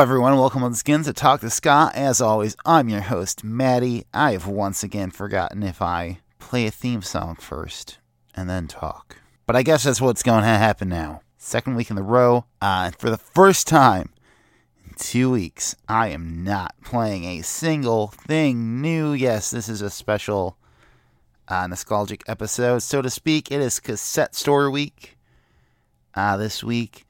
Everyone. Welcome on Skins to Talk to Scott. As always, I'm your host, Maddie. I have once again forgotten if I play a theme song first and then talk. But I guess that's what's going to happen now. Second week in the row. Uh, for the first time in two weeks, I am not playing a single thing new. Yes, this is a special uh, nostalgic episode, so to speak. It is cassette store week uh, this week.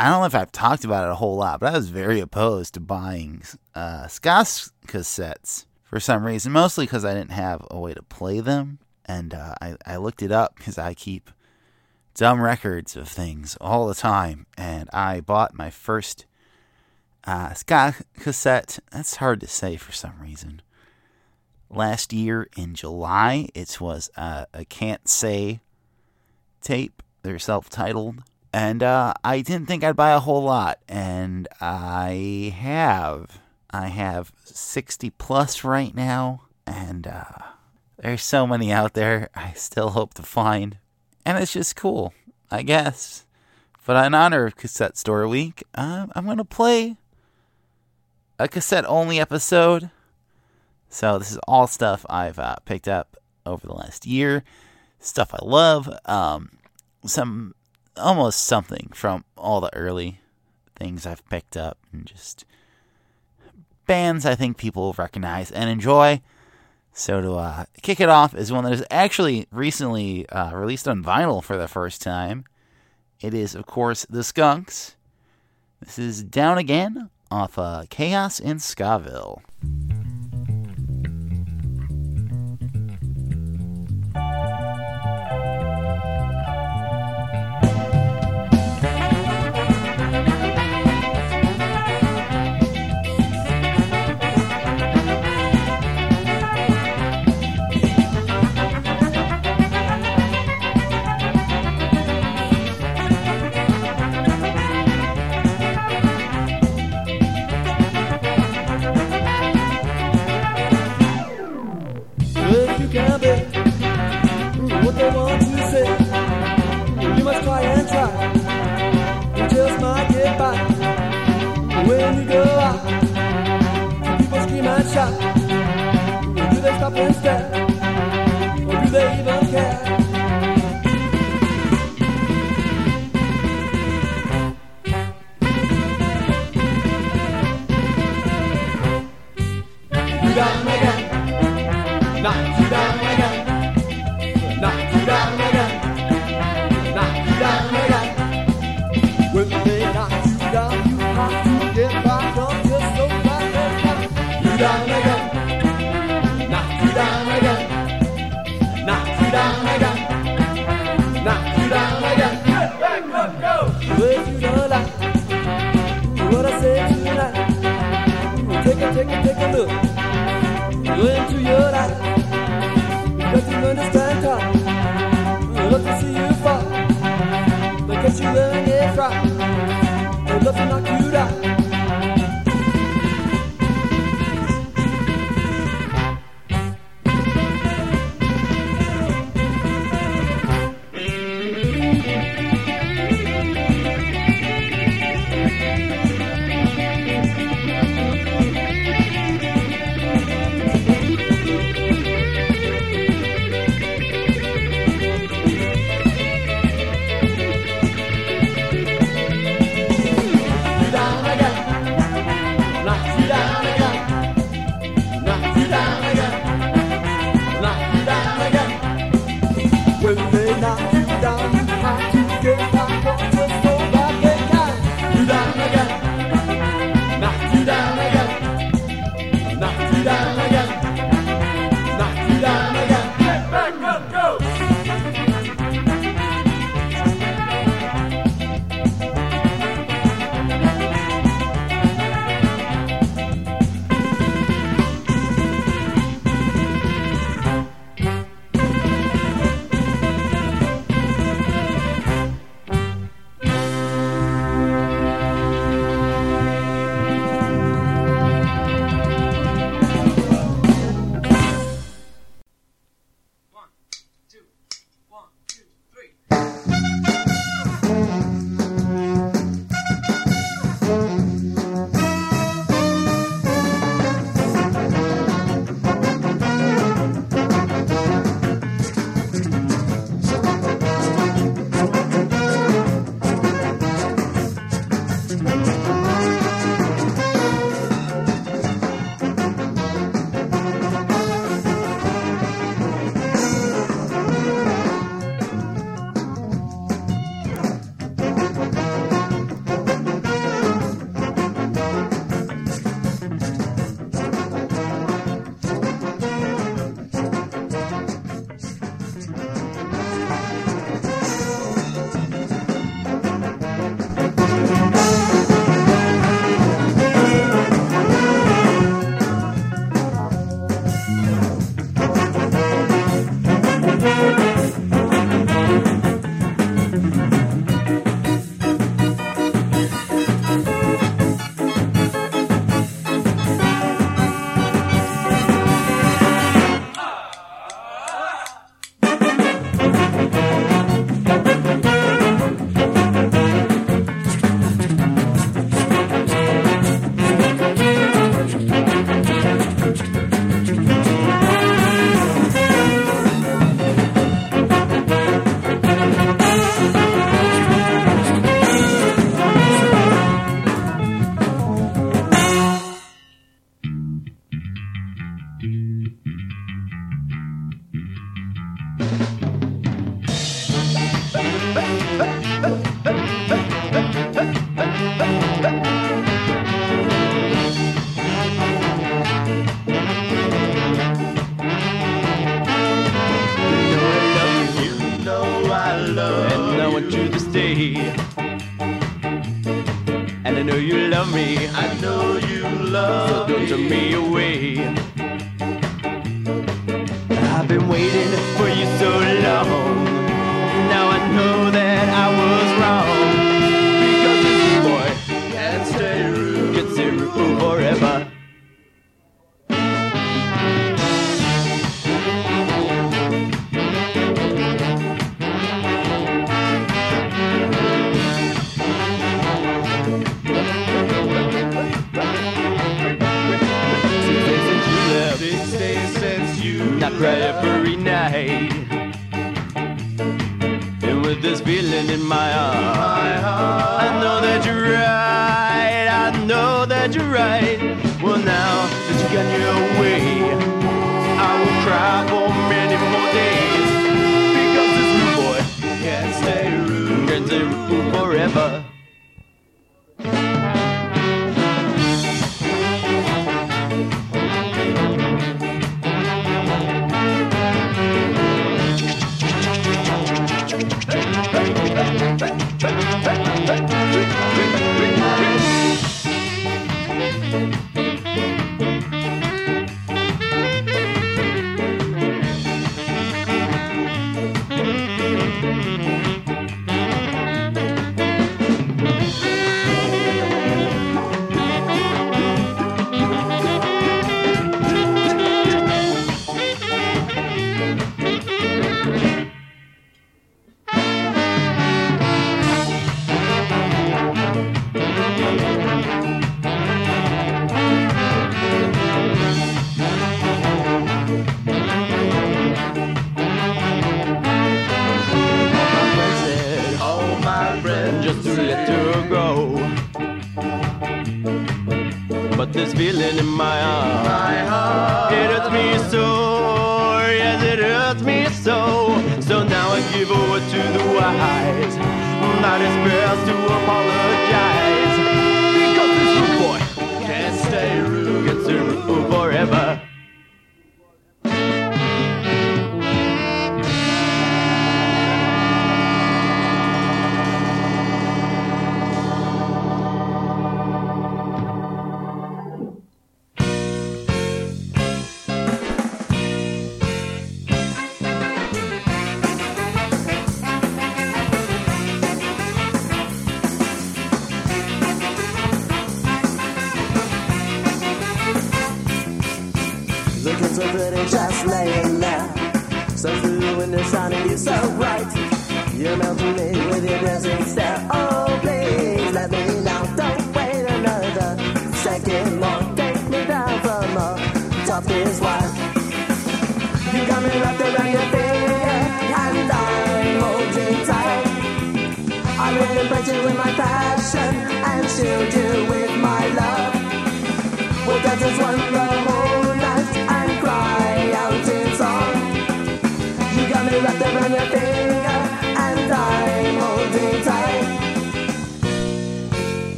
I don't know if I've talked about it a whole lot, but I was very opposed to buying uh, Scott's cassettes for some reason, mostly because I didn't have a way to play them. And uh, I, I looked it up because I keep dumb records of things all the time. And I bought my first uh, ska cassette. That's hard to say for some reason. Last year in July, it was uh, a Can't Say tape. They're self titled and uh, I didn't think I'd buy a whole lot, and I have. I have 60 plus right now, and uh, there's so many out there I still hope to find. And it's just cool, I guess. But in honor of Cassette Store Week, uh, I'm going to play a cassette only episode. So this is all stuff I've uh, picked up over the last year, stuff I love, um, some almost something from all the early things I've picked up and just bands I think people will recognize and enjoy. So to uh, kick it off is one that is actually recently uh, released on vinyl for the first time. It is, of course, the Skunks. This is Down Again off uh, Chaos in Skaville.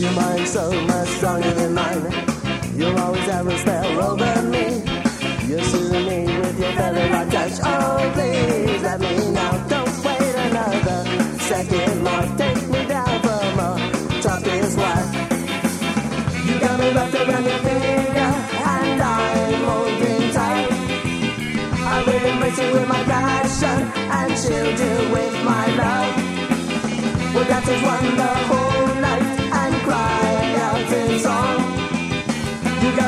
Your mind so much stronger than mine. You'll always have a spell over me. You're soothing me with your feather like touch. Oh, please let me now. Don't wait another second more. Take me down for more. Talk is what you got me wrapped around your finger, and I'm holding tight. I will embrace you with my passion, and shield you with my love. Well, that is wonderful.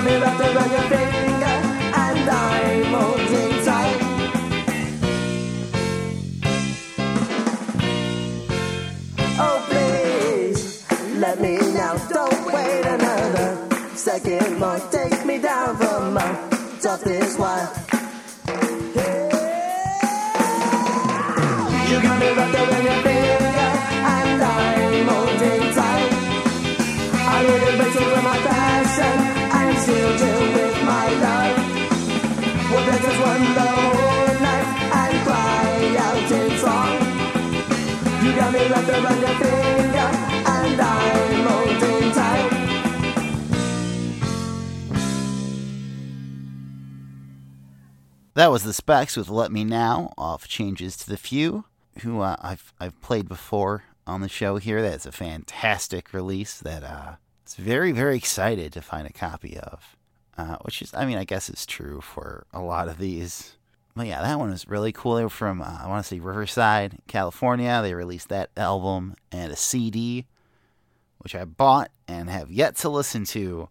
your finger, and I'm holding tight. Oh, please, let me now. Don't wait another second more. Take me down from my. That was the Specs with "Let Me Now" off "Changes to the Few," who uh, I've I've played before on the show here. That's a fantastic release that uh, it's very very excited to find a copy of. Uh, which is, I mean, I guess is true for a lot of these. But yeah, that one was really cool. They were from, uh, I want to say Riverside, California. They released that album and a CD, which I bought and have yet to listen to.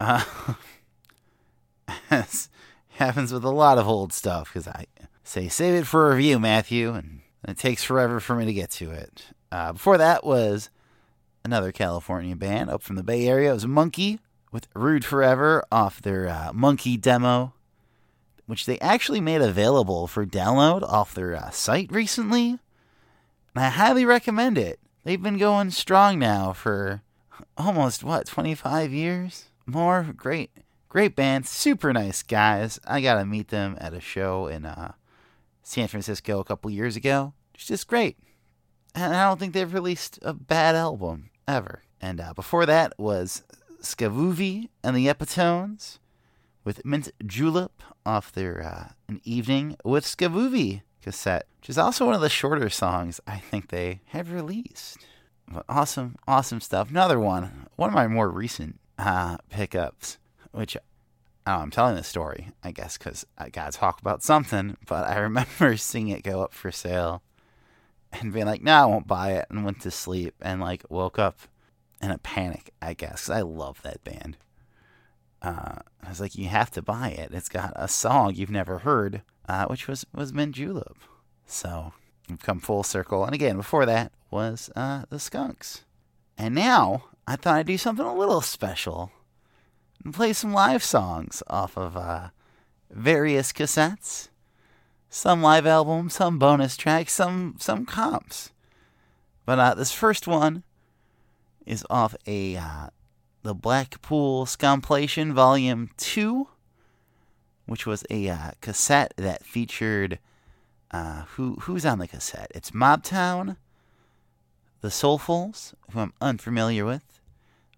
Uh, as happens with a lot of old stuff, because I say save it for a review, Matthew, and it takes forever for me to get to it. Uh, before that was another California band up from the Bay Area. It was Monkey with Rude Forever off their uh, Monkey demo, which they actually made available for download off their uh, site recently. And I highly recommend it. They've been going strong now for almost, what, 25 years? More? Great. Great band. Super nice guys. I got to meet them at a show in uh, San Francisco a couple years ago. It's just great. And I don't think they've released a bad album ever. And uh, before that was Skavoovie and the Epitones with Mint Julep off their uh, An Evening with Skavoovie cassette, which is also one of the shorter songs I think they have released. But awesome, awesome stuff. Another one, one of my more recent uh, pickups, which oh, I'm telling this story, I guess, because I got to talk about something, but I remember seeing it go up for sale and being like, no, I won't buy it, and went to sleep and like woke up in a panic, I guess. I love that band. Uh, I was like, you have to buy it. It's got a song you've never heard, uh, which was was Mint Julep. So we've come full circle. And again, before that was uh, the Skunks. And now I thought I'd do something a little special and play some live songs off of uh, various cassettes. Some live albums, some bonus tracks, some some comps. But uh, this first one is off a uh, the Blackpool Scumplation Volume Two, which was a uh, cassette that featured uh, who who's on the cassette? It's Mobtown, the Soulfuls, who I'm unfamiliar with,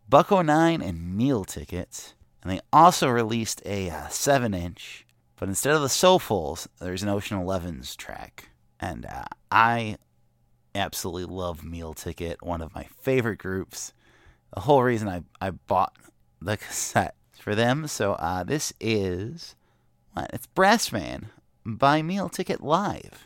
Bucko Nine, and Meal Tickets, and they also released a uh, seven inch. But instead of the Soulfuls, there's an Ocean Elevens track, and uh, I absolutely love Meal Ticket, one of my favorite groups. The whole reason I, I bought the cassette for them. So uh, this is what? It's Brass Man by Meal Ticket Live.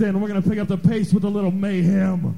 Then, we're gonna pick up the pace with a little mayhem.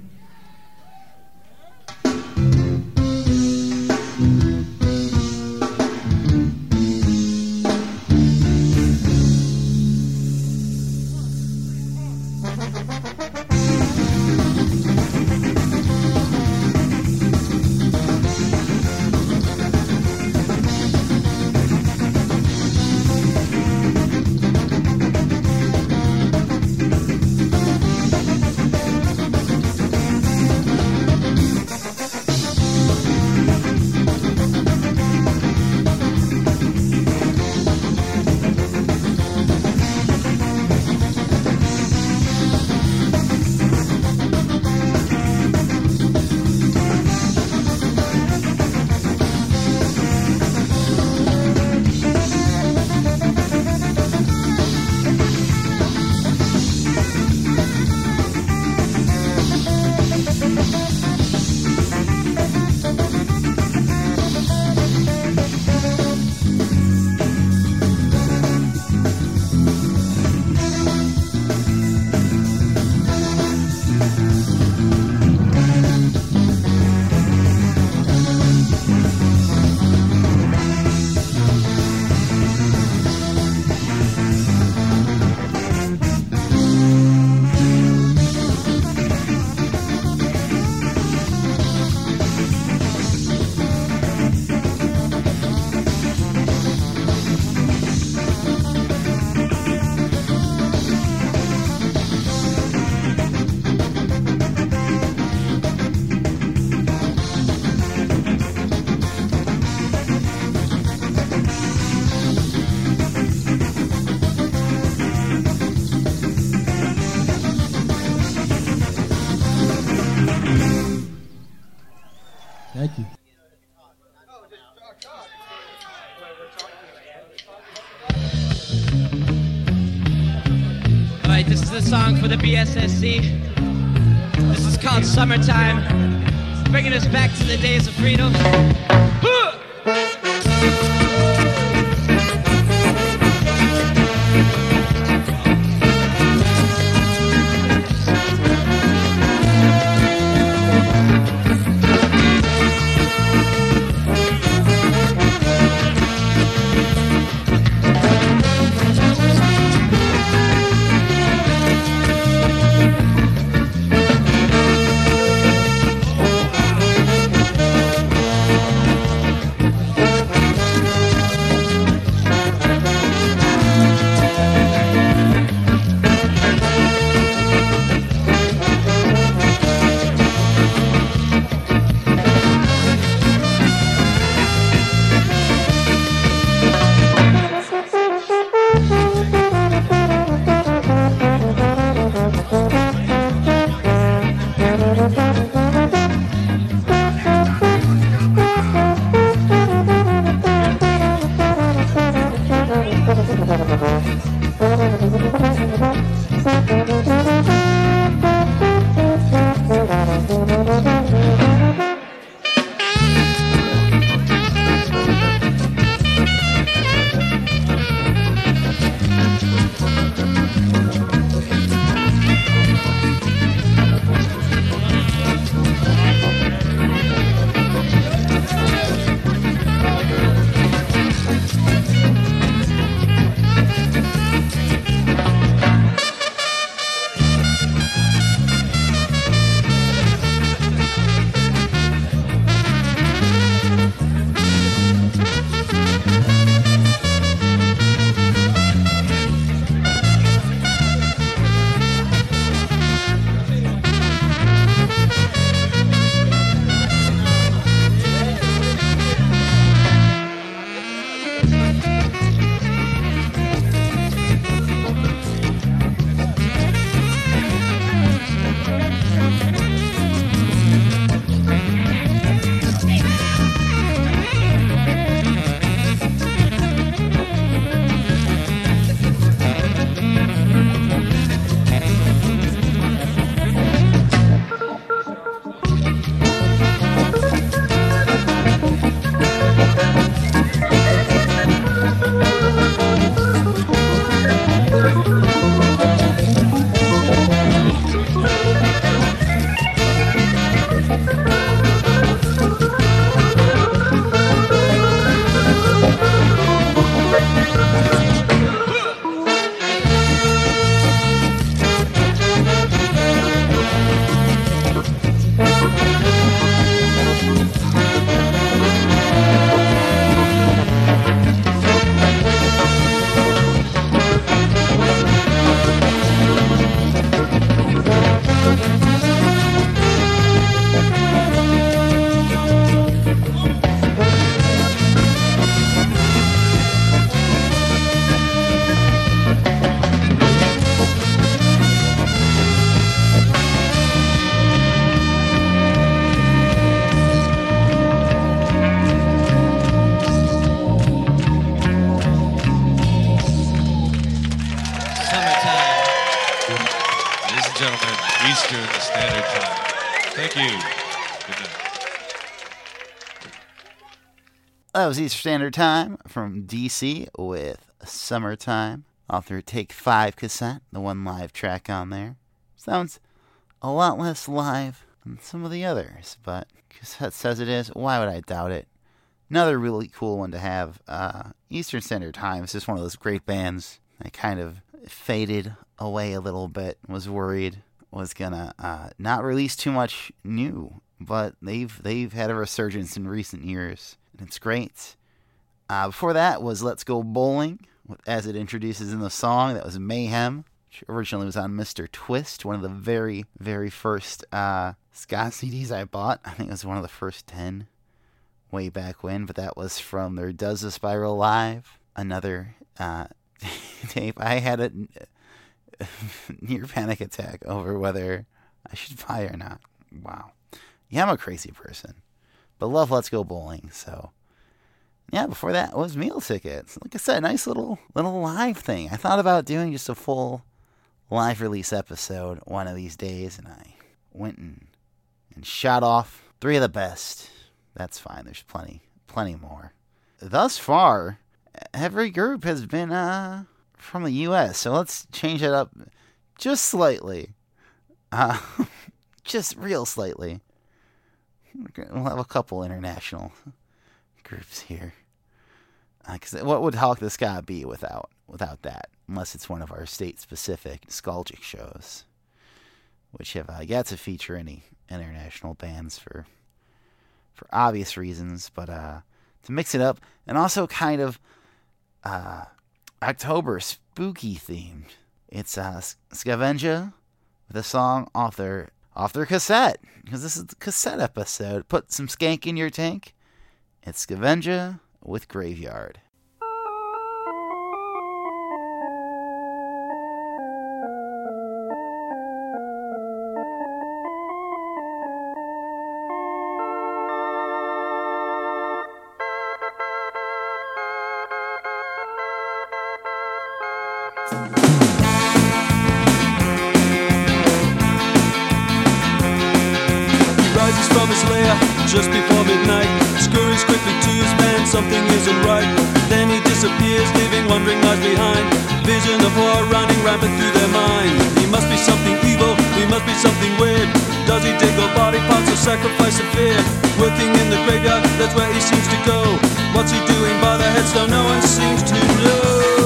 The BSSC. This is called Summertime. Bringing us back to the days of freedom. That was Eastern Standard Time from DC with Summertime off their Take 5 cassette, the one live track on there. Sounds a lot less live than some of the others, but cassette says it is. Why would I doubt it? Another really cool one to have. Uh, Eastern Standard Time is just one of those great bands that kind of faded away a little bit. Was worried was gonna uh, not release too much new, but they've they've had a resurgence in recent years, it's great. Uh, before that was Let's Go Bowling, as it introduces in the song. That was Mayhem, which originally was on Mr. Twist, one of the very very first uh, ska CDs I bought. I think it was one of the first ten way back when, but that was from their Does the Spiral Live, another uh, tape. I had a near panic attack over whether I should buy or not. Wow. Yeah, I'm a crazy person, but love Let's Go Bowling. So, yeah, before that was meal tickets. Like I said, nice little little live thing. I thought about doing just a full live release episode one of these days, and I went and and shot off three of the best. That's fine. There's plenty, plenty more. Thus far, every group has been uh from the U.S. So let's change it up just slightly, uh, just real slightly. We'll have a couple international groups here. Because uh, what would Hawk the Ska be without without that? Unless it's one of our state-specific nostalgic shows, which have uh, yet to feature any international bands for for obvious reasons, but uh, to mix it up and also kind of uh, October spooky themed. It's uh, Scavenger with a song their off their cassette because this is the cassette episode. Put some skank in your tank. It's Scavenger with Graveyard. Isn't right. Then he disappears, leaving wandering lies behind. Vision of horror running rampant through their mind. He must be something evil, he must be something weird. Does he dig up body parts or sacrifice of fear? Working in the graveyard, that's where he seems to go. What's he doing by the headstone? No one seems to know.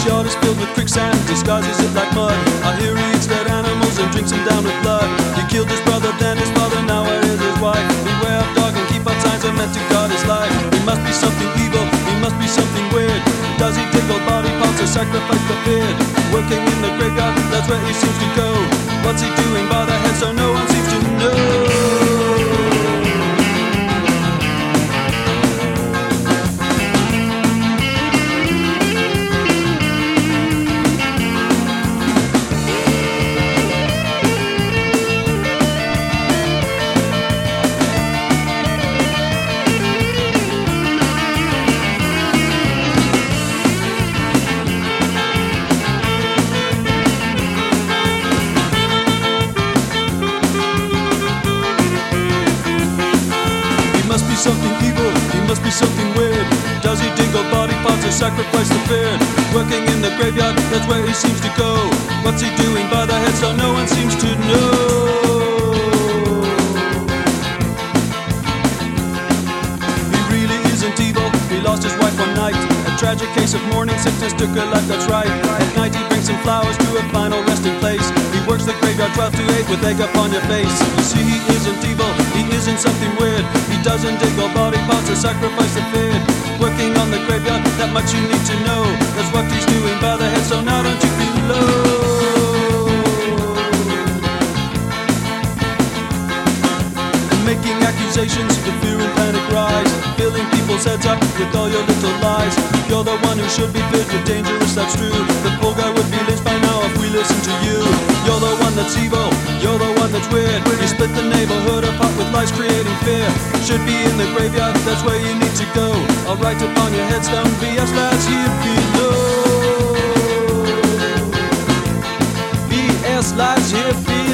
His yard is filled with quicksand, disguises it like mud. I hear he eats dead animals and drinks them down with blood. He killed his brother, then his father, now where is his wife? Beware of dog and keep our signs are meant to guard his life. He must be something evil, he must be something weird. Does he tickle body parts or sacrifice the beard? Working in the graveyard, that's where he seems to go. What's he doing by the headstone? No one seems to know. Dingle body parts or sacrifice the fear. Working in the graveyard, that's where he seems to go. What's he doing by the headstone? No one seems to know. He really isn't evil, he lost his wife one night. A tragic case of morning sickness took her life, that's right. At night he brings some flowers to a final 12 to 8 with egg up on your face. You see, he isn't evil, he isn't something weird. He doesn't dig all body parts or sacrifice the feared. Working on the graveyard, that much you need to know. That's what he's doing by the head, so now don't you be low. Making accusations, the fear and panic rise. Filling people's heads up with all your little lies. You're the one who should be filled with dangerous, that's true. The poor guy we listen to you. You're the one that's evil, you're the one that's weird. You split the neighborhood apart with lies creating fear. Should be in the graveyard, that's where you need to go. I'll write upon your headstone, BS lads here below. BS here.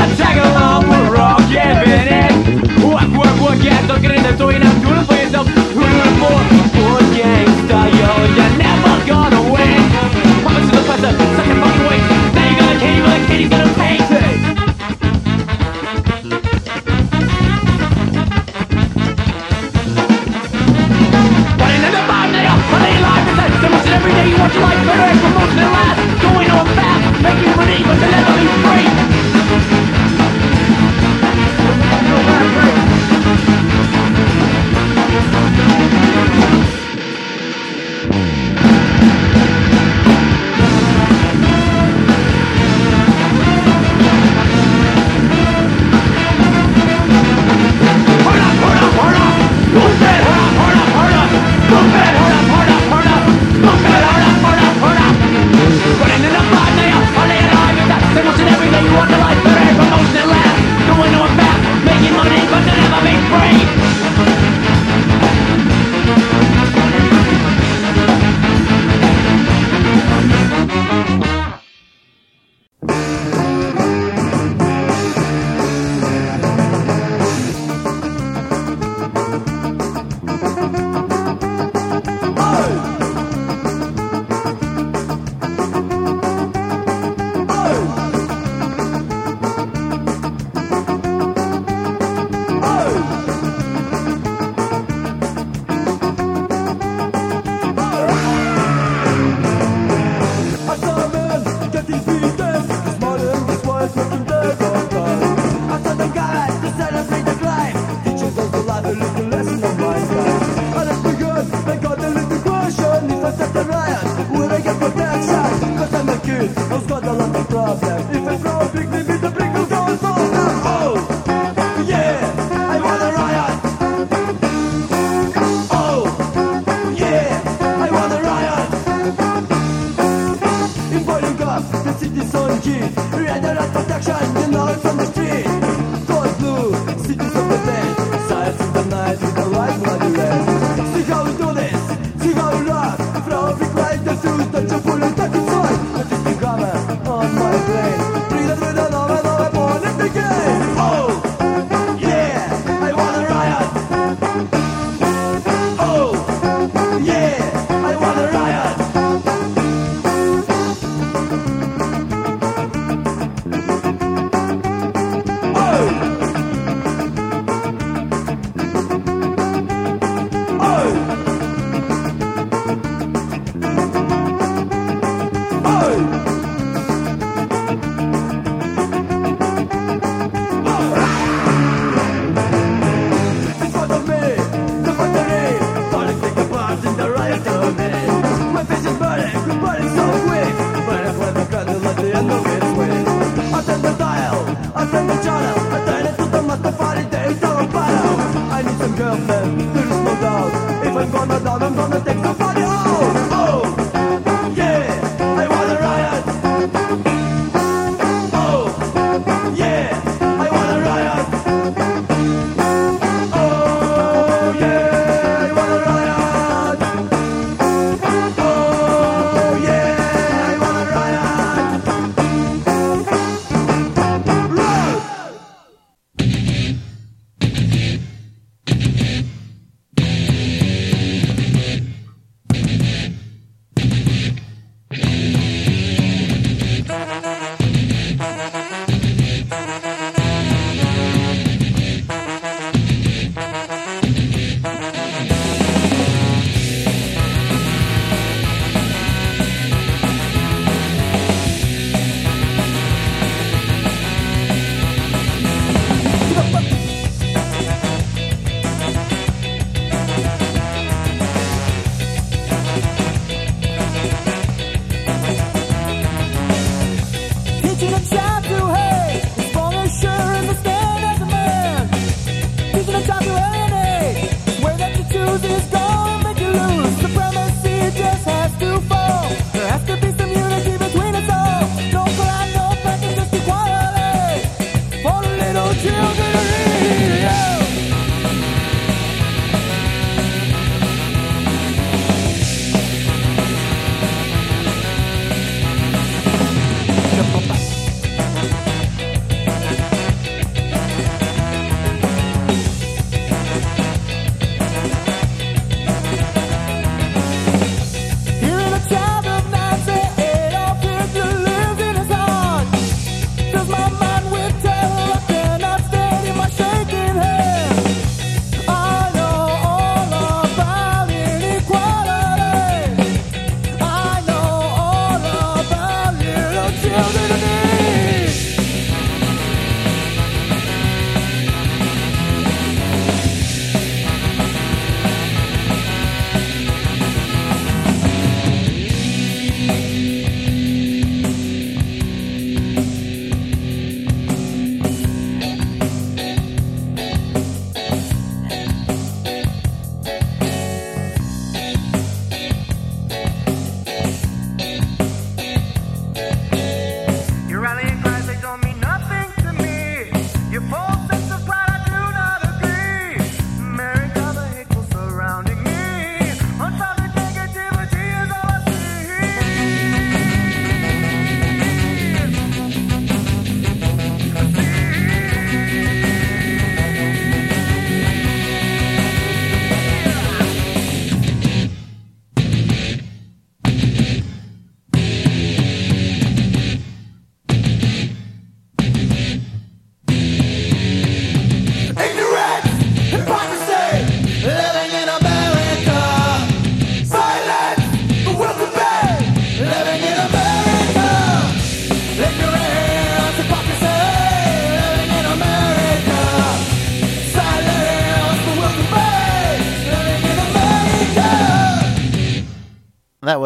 A tag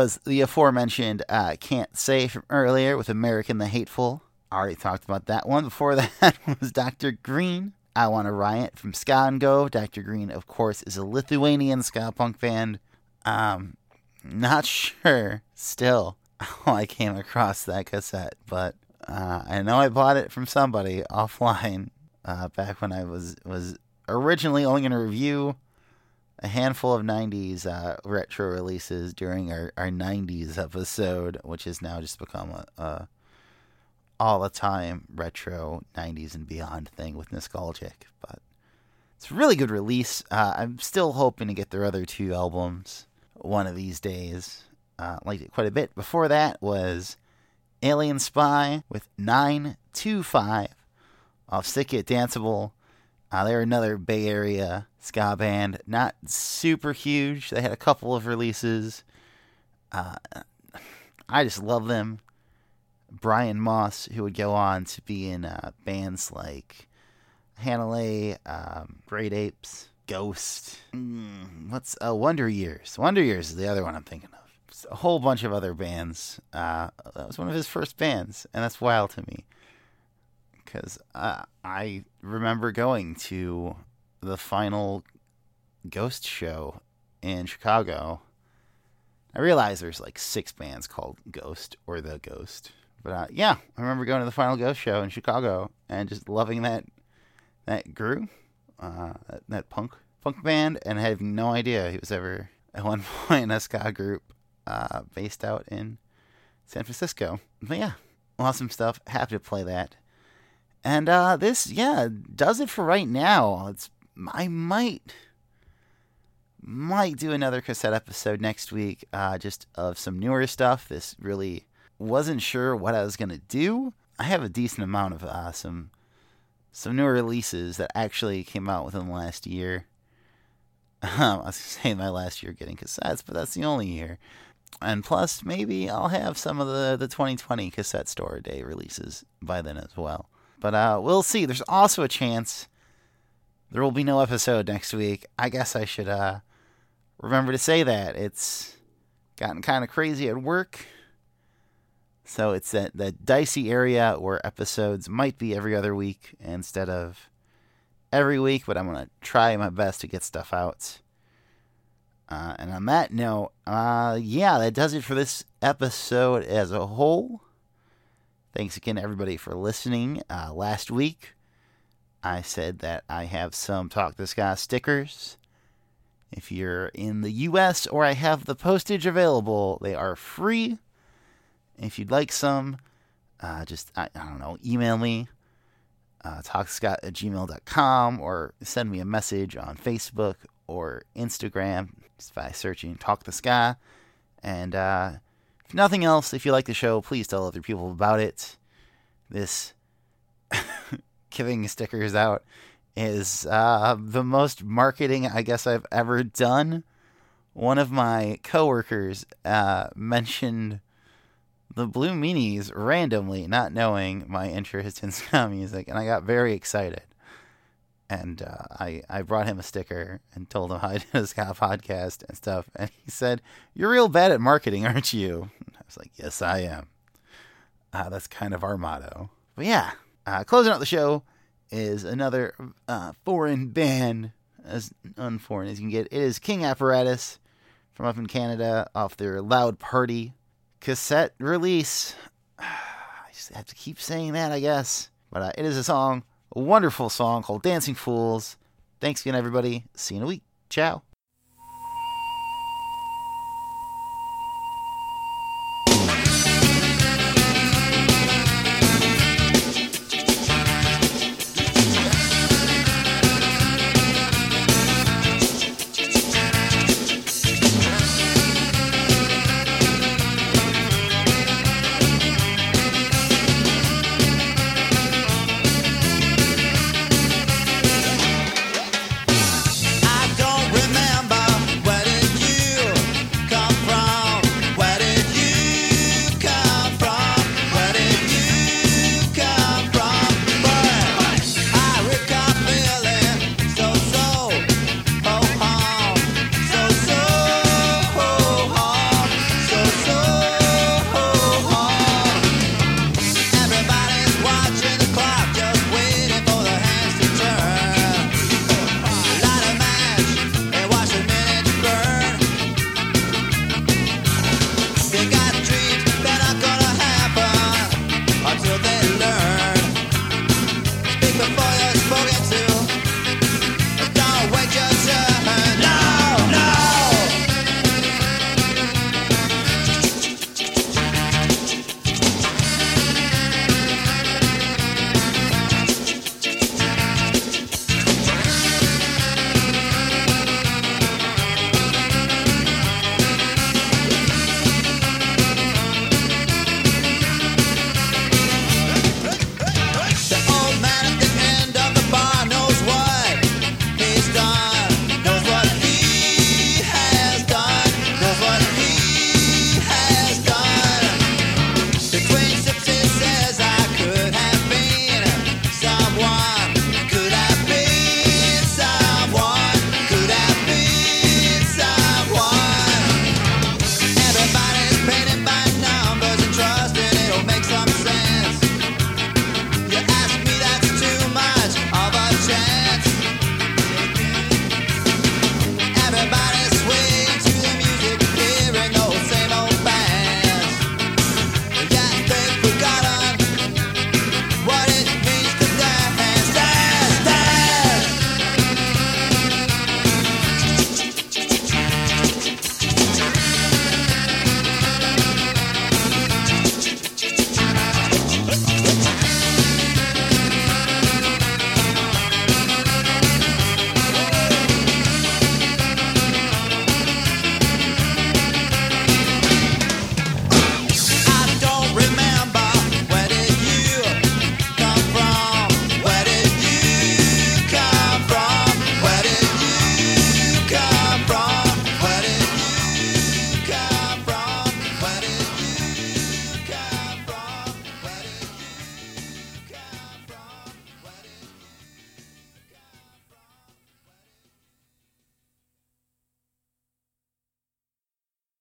was the aforementioned uh, Can't Say from earlier with American the Hateful. I Already talked about that one. Before that was Dr. Green. I Want to Riot from Ska and Go. Dr. Green, of course, is a Lithuanian ska punk band. Um, not sure still how I came across that cassette, but uh, I know I bought it from somebody offline uh, back when I was was originally only going to review a handful of 90s uh, retro releases during our, our 90s episode, which has now just become a, a all the time retro 90s and beyond thing with nostalgic. But it's a really good release. Uh, I'm still hoping to get their other two albums one of these days. Uh, liked it quite a bit. Before that was Alien Spy with 925 off Sick It Danceable. Uh, they're another Bay Area ska band. Not super huge. They had a couple of releases. Uh, I just love them. Brian Moss, who would go on to be in uh, bands like Hanalei, um, Great Apes, Ghost. Mm, what's uh, Wonder Years? Wonder Years is the other one I'm thinking of. It's a whole bunch of other bands. Uh, that was one of his first bands, and that's wild to me because uh, I remember going to the final Ghost show in Chicago. I realize there's like six bands called Ghost or The Ghost, but uh, yeah, I remember going to the final Ghost show in Chicago and just loving that that group, uh, that, punk punk band, and having no idea he was ever at one point a ska group uh, based out in San Francisco. But yeah, awesome stuff. Happy to play that. And uh, this, yeah, does it for right now. It's I might might do another cassette episode next week, uh, just of some newer stuff. This really wasn't sure what I was gonna do. I have a decent amount of uh, some some newer releases that actually came out within the last year. Um, I was saying my last year getting cassettes, but that's the only year. And plus, maybe I'll have some of the, the 2020 cassette store day releases by then as well. But uh, we'll see. There's also a chance there will be no episode next week. I guess I should uh, remember to say that. It's gotten kind of crazy at work. So it's that, that dicey area where episodes might be every other week instead of every week, but I'm going to try my best to get stuff out. Uh, and on that note, uh, yeah, that does it for this episode as a whole. Thanks again, everybody, for listening. Uh, last week, I said that I have some Talk the Ska stickers. If you're in the US or I have the postage available, they are free. If you'd like some, uh, just, I, I, don't know, email me, uh, talkscott at gmail.com, or send me a message on Facebook or Instagram just by searching Talk the Ska. And uh, if nothing else, if you like the show, please tell other people about it. This giving stickers out is uh, the most marketing I guess I've ever done. One of my coworkers uh, mentioned the Blue Meanies randomly, not knowing my interest in ska music, and I got very excited. And uh, I I brought him a sticker and told him how I did a ska podcast and stuff, and he said, "You're real bad at marketing, aren't you?" I was like, "Yes, I am." Uh, that's kind of our motto. But yeah, uh, closing out the show is another uh, foreign band, as unforeign as you can get. It is King Apparatus from up in Canada off their Loud Party cassette release. I just have to keep saying that, I guess. But uh, it is a song, wonderful song called Dancing Fools. Thanks again, everybody. See you in a week. Ciao.